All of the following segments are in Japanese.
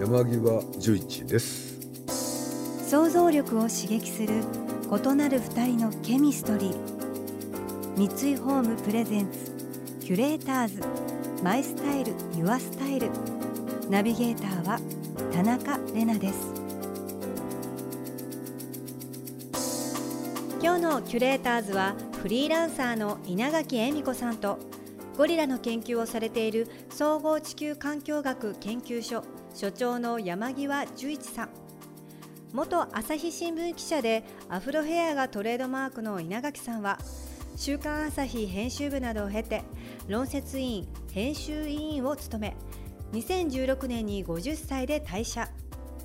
山際十一です。想像力を刺激する異なる二人のケミストリー。三井ホームプレゼンツキュレーターズマイスタイルユアスタイル。ナビゲーターは田中れなです。今日のキュレーターズはフリーランサーの稲垣恵美子さんとゴリラの研究をされている総合地球環境学研究所所長の山際十一さん。元朝日新聞記者でアフロヘアがトレードマークの稲垣さんは週刊朝日編集部などを経て論説委員編集委員を務め2016年に50歳で退社。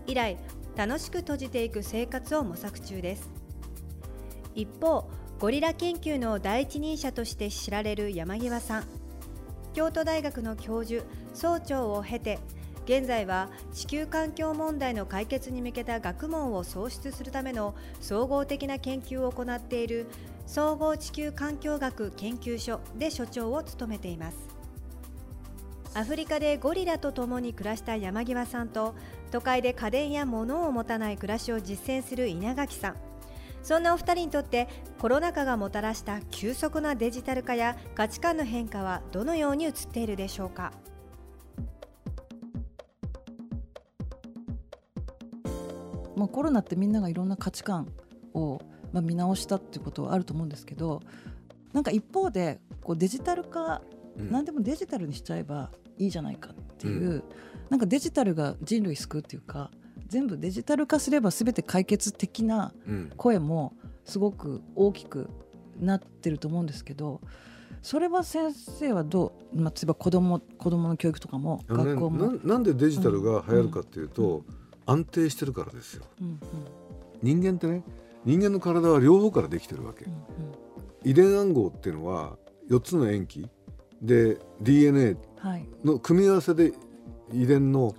以来楽しく閉じていく生活を模索中です。一方ゴリラ研究の第一人者として知られる山際さん。京都大学の教授総長を経て現在は地球環境問題の解決に向けた学問を創出するための総合的な研究を行っている総合地球環境学研究所で所長を務めています。アフリカでゴリラと共に暮らした山際さんと都会で家電や物を持たない暮らしを実践する稲垣さん。そんなお二人にとってコロナ禍がもたらした急速なデジタル化や価値観の変化はどのように映っているでしょうか？まあ、コロナってみんながいろんな価値観を、まあ、見直したっていうことはあると思うんですけどなんか一方でこうデジタル化、うん、何でもデジタルにしちゃえばいいじゃないかっていう、うん、なんかデジタルが人類救うっていうか全部デジタル化すれば全て解決的な声もすごく大きくなってると思うんですけど。それは先生はどう、まあ、例えば子供子供の教育とかも学校も、ね、ななんでデジタルが流行るかっていうと、うん。うん安定してるからですよ、うんうん、人間ってね人間の体は両方からできてるわけ、うんうん、遺伝暗号っていうのは4つの塩基で DNA の組み合わせで遺伝の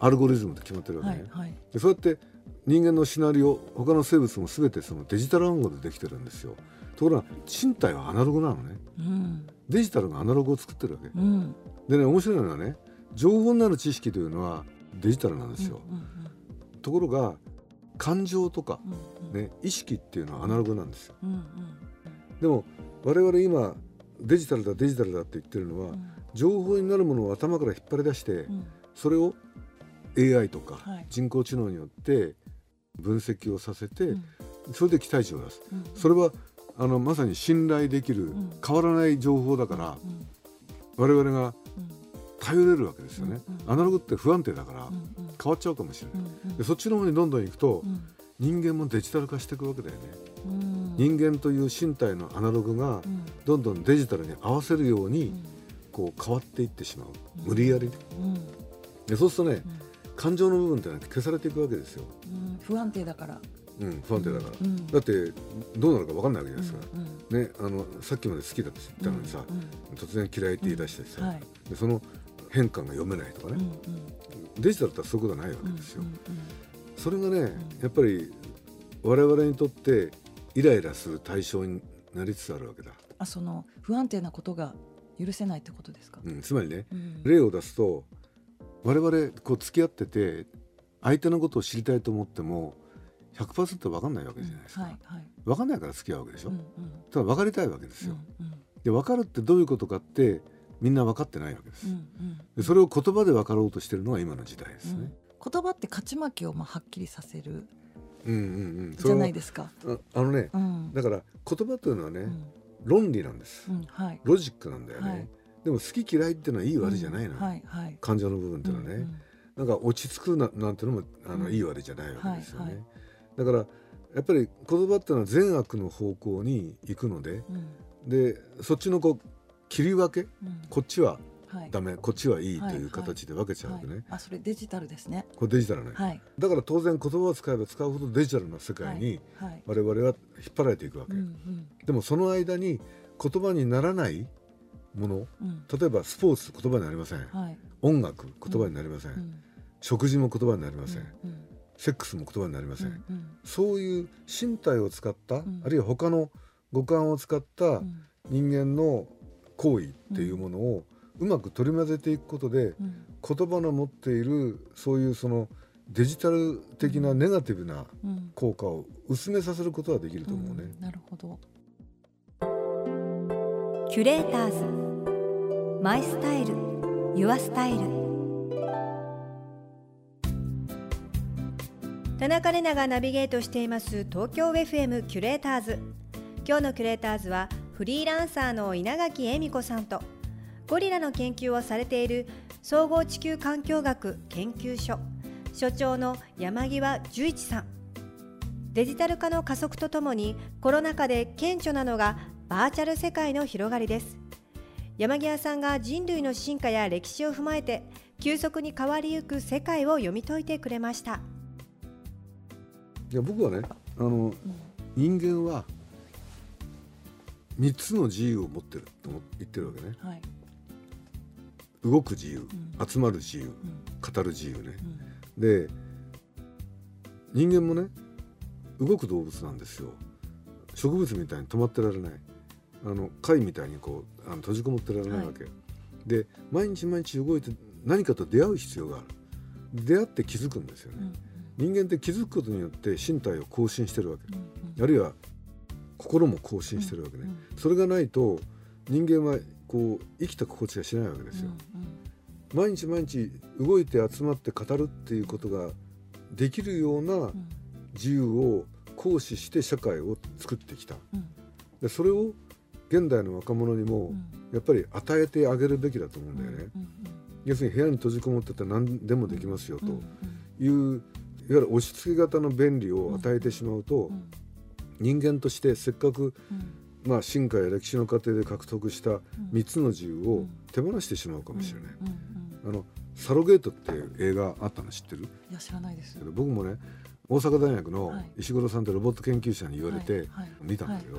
アルゴリズムって決まってるわけね、はいはい、でそうやって人間のシナリオ他の生物も全てそのデジタル暗号でできてるんですよ。ところが身体はアナログなのね、うん、デジタルがアナログを作ってるわけ、うん、でね面白いのはね情報になる知識というのはデジタルなんですよ、うんうんところが感情とか、ね、意識っていうのはアナログなんですよ。でも我々今デジタルだデジタルだって言ってるのは、情報になるものを頭から引っ張り出して、それを AI とか人工知能によって分析をさせて、それで期待値を出す、それはあのまさに信頼できる、変わらない情報だから、我々が頼れるわけですよね、アナログって不安定だから、変わっちゃうかもしれない、でそっちの方にどんどん行くと、人間もデジタル化していくわけだよね、人間という身体のアナログがどんどんデジタルに合わせるようにこう変わっていってしまう、無理やりね、でそうするとね、感情の部分って消されていくわけですよ、不安定だから。うん、不安定だから、うん、だってどうなるか分かんないわけじゃないですか、うんうん、ね、あのさっきまで好きだって言ったのにさ、うんうん、突然嫌いって言い出してさ、はい、でその変化が読めないとかね、うんうん、デジタルってそういうことはないわけですよ。うんうんうん、それがねやっぱり我々にとってイライラする対象になりつつあるわけだ。あその不安定なことが許せないってことですか、うん、つまりね、うん、例を出すと我々こう付き合ってて相手のことを知りたいと思っても100%分かんないわけじゃないですか、うんはいはい、分かんないから付き合うわけでしょ、うんうん、ただ分かりたいわけですよ、うんうん、で分かるってどういうことかってみんな分かってないわけです、うんうん、でそれを言葉で分かろうとしてるのが今の時代ですね、うん、言葉って勝ち負けをまあはっきりさせるうんうんうん。じゃないですか。あのね、うん、だから言葉というのはね、論理なんです、はい、ロジックなんだよね、はい、でも好き嫌いっていうのはいい悪いじゃないの、はいはい、感情の部分っていうのはね、うんうん、なんか落ち着くななんていうのもあの、いい悪いじゃないわけですよね、はいはい、だからやっぱり言葉っていうのは善悪の方向に行くので、でそっちのこう切り分け、うん、こっちはダメ、こっちはいいという形で分けちゃうわけね、あそれデジタルですね。これデジタルね、だから当然言葉を使えば使うほどデジタルな世界に我々は引っ張られていくわけ、でもその間に言葉にならないもの、例えばスポーツ言葉になりません、音楽言葉になりません、食事も言葉になりません、セックスも言葉になりません、そういう身体を使った、あるいは他の五感を使った人間の行為っていうものをうまく取り混ぜていくことで、言葉の持っているそういうそのデジタル的なネガティブな効果を薄めさせることはできると思うね。なるほどキュレーターズ。マイスタイル。ユアスタイル。田中れながナビゲートしています。東京 FM キュレーターズ。今日のキュレーターズはフリーランサーの稲垣恵美子さんとゴリラの研究をされている総合地球環境学研究所所長の山際十一さん。デジタル化の加速とともにコロナ禍で顕著なのがバーチャル世界の広がりです。山際さんが人類の進化や歴史を踏まえて急速に変わりゆく世界を読み解いてくれました。いや僕はねあの、うん、人間は3つの自由を持ってると言ってるわけね、はい、動く自由、うん、集まる自由、うん、語る自由ね、で人間もね動く動物なんですよ。植物みたいに止まってられないあの貝みたいにこうあの閉じこもってられないわけ、はい、で毎日毎日動いて何かと出会う必要がある。出会って気づくんですよね、うんうん、人間って気づくことによって身体を更新してるわけ、うんうん、あるいは心も更新してるわけね、うんうん、それがないと人間はこう生きた心地がしないわけですよ、うんうん、毎日毎日動いて集まって語るっていうことができるような自由を行使して社会を作ってきた、うん、でそれを現代の若者にもやっぱり与えてあげるべきだと思うんだよね、要するに部屋に閉じこもってたら何でもできますよという、いわゆる押し付け型の便利を与えてしまうと、人間としてせっかく、まあ、進化や歴史の過程で獲得した3つの自由を手放してしまうかもしれない。あのサロゲートって映画あったの知ってる？いや知らないです。僕もね大阪大学の石黒さんってロボット研究者に言われて見たんだけど、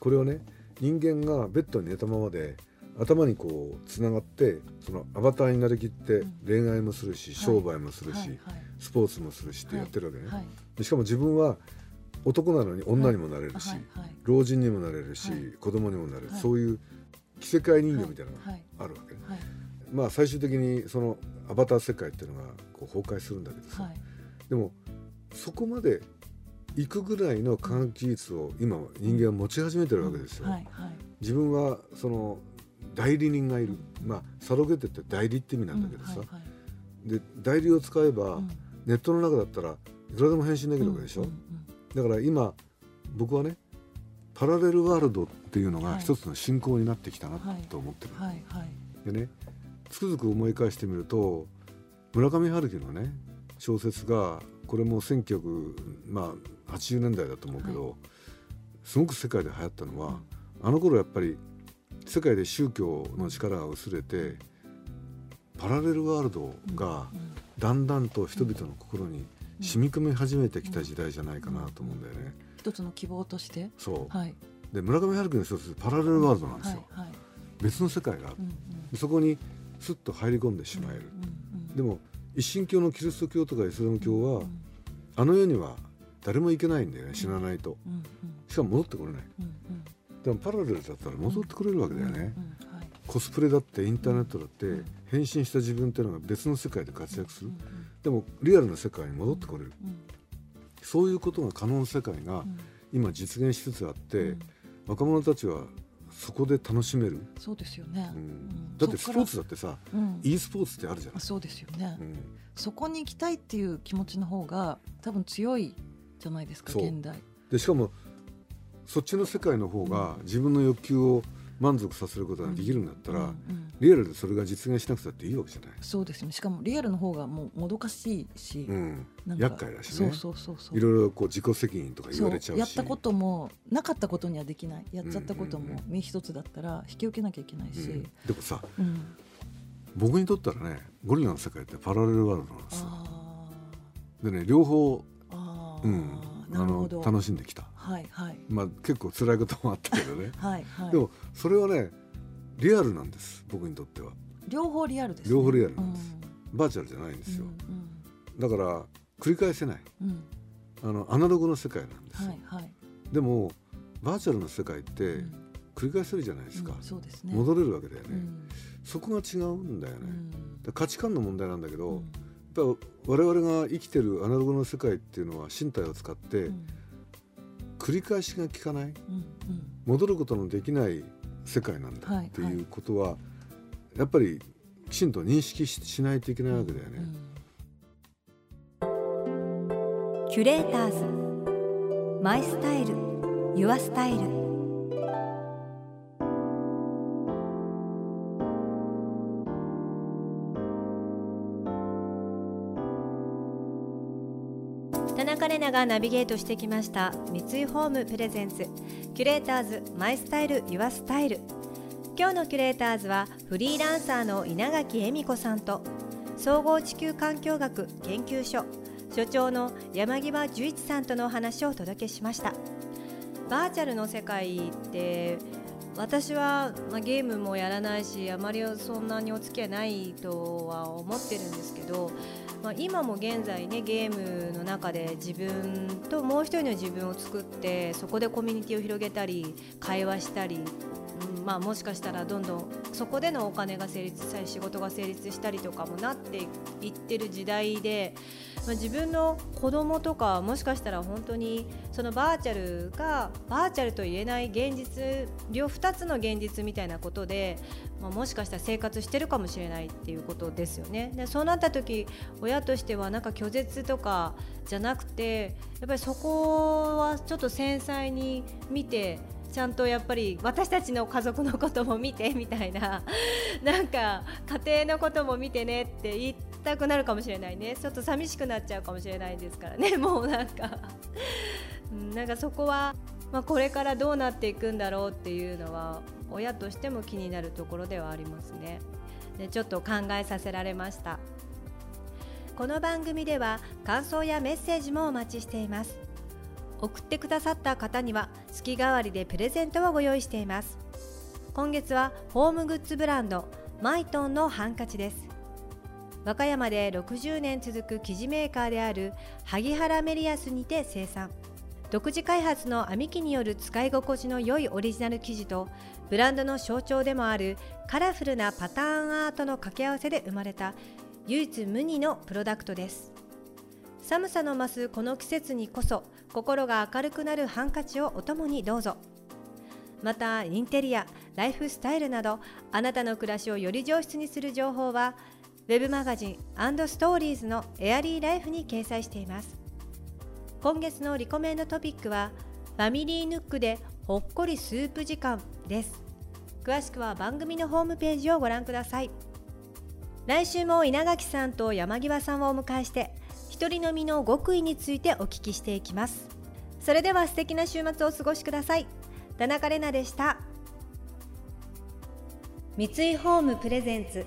これはね人間がベッドに寝たままで頭にこうつながってそのアバターになりきって恋愛もするし、商売もするし、スポーツもするしってやってるわけね、しかも自分は男なのに女にもなれるし、老人にもなれるし、子供にもなれる、そういう着せ替え人形みたいなのがあるわけ、まあ最終的にそのアバター世界っていうのがこう崩壊するんだけどさ、でもそこまで行くぐらいの科学技術を今人間は持ち始めてるわけですよ。自分はその代理人がいる、まあサロゲテって代理って意味なんだけどさ、で代理を使えば、ネットの中だったらいくらでも返信できるわけでしょ、だから今僕はねパラレルワールドっていうのが一つの信仰になってきたなと思ってる、でねつくづく思い返してみると村上春樹のね小説がこれも1980、まあ、年代だと思うけど、はい、すごく世界で流行ったのは、うん、あの頃やっぱり世界で宗教の力が薄れてパラレルワールドがだんだんと人々の心に染み込み始めてきた時代じゃないかなと思うんだよね。一つの希望として？そう、はい、で村上春樹の一つパラレルワールドなんですよ、はい。はい、別の世界がうんうん、そこにすっと入り込んでしまえる、うんうん、でも一神教のキリスト教とかイスラム教は、あの世には誰も行けないんだよね死なないと、しかも戻ってこれない、でもパラレルだったら戻ってくれるわけだよね、コスプレだってインターネットだって変身した自分っていうのが別の世界で活躍する、でもリアルな世界に戻ってこれる、そういうことが可能な世界が今実現しつつあって、若者たちはそこで楽しめる？そうですよね、うん、だってスポーツだってさ、うん、e スポーツってあるじゃない？そうですよね、うん、そこに行きたいっていう気持ちの方が多分強いじゃないですか現代。でしかもそっちの世界の方が自分の欲求を満足させることができるんだったら、うんうん、リアルでそれが実現しなくたっていいわけじゃない。そうですね。しかもリアルの方がもうもどかしいし、うん、厄介だしね。そうそうそういろいろこう自己責任とか言われちゃうし。やったこともなかったことにはできない。やっちゃったことも身一つだったら引き受けなきゃいけないし、うん、でもさ、うん、僕にとったらねゴリラの世界ってパラレルワールドなんですよ。でね両方うん、あの楽しんできた、はいはい。まあ、結構辛いこともあったけどね。はい、はい、でもそれはねリアルなんです僕にとっては。両方リアルです、ね、両方リアルなんです、うん、バーチャルじゃないんですよ、うんうん、だから繰り返せない、うん、あのアナログの世界なんです、はいはい、でもバーチャルの世界って繰り返せるじゃないですか、うんそうですね、戻れるわけだよね、そこが違うんだよね、価値観の問題なんだけど、ぱ我々が生きてるアナログの世界っていうのは身体を使って繰り返しが効かない、戻ることのできない世界なんだっていうことは、やっぱりきちんと認識しないといけないわけだよね。キュレーターズ。マイスタイル。ユアスタイル田中玲奈がナビゲートしてきました三井ホームプレゼンツキュレーターズマイスタイルユアスタイル。今日のキュレーターズはフリーランサーの稲垣恵美子さんと総合地球環境学研究所所長の山際十一さんとのお話をお届けしました。バーチャルの世界って私は、まあ、ゲームもやらないしあまりそんなにお付き合いないとは思ってるんですけどまあ、今も現在ねゲームの中で自分ともう一人の自分を作ってそこでコミュニティを広げたり会話したり、うんまあ、もしかしたらどんどんそこでのお金が成立したり仕事が成立したりとかもなっていってる時代で、まあ、自分の子供とかもしかしたら本当にそのバーチャルがバーチャルと言えない現実両2つの現実みたいなことでまあ、もしかしたら生活してるかもしれないっていうことですよね。でそうなった時親としてはなんか拒絶とかじゃなくてやっぱりそこはちょっと繊細に見てちゃんとやっぱり私たちの家族のことも見てみたいな なんか家庭のことも見てねって言いたくなるかもしれないね。ちょっと寂しくなっちゃうかもしれないですからね。もうなんか。なんかそこは、まあ、これからどうなっていくんだろうっていうのは親としても気になるところではありますね。でちょっと考えさせられました。この番組では感想やメッセージもお待ちしています。送ってくださった方には月替わりでプレゼントをご用意しています。今月はホームグッズブランドマイトンのハンカチです。和歌山で60年続く生地メーカーである萩原メリアスにて生産。独自開発の編み機による使い心地の良いオリジナル生地とブランドの象徴でもあるカラフルなパターンアートの掛け合わせで生まれた唯一無二のプロダクトです。寒さの増すこの季節にこそ心が明るくなるハンカチをお供にどうぞ。またインテリアライフスタイルなどあなたの暮らしをより上質にする情報は web マガジンストーリーズのエアリーライフに掲載しています。今月のリコメンドトピックはファミリーヌックでほっこりスープ時間です。詳しくは番組のホームページをご覧ください。来週も稲垣さんと山際さんをお迎えして一人飲みの極意についてお聞きしていきます。それでは素敵な週末をお過ごしください。田中れなでした。三井ホームプレゼンツ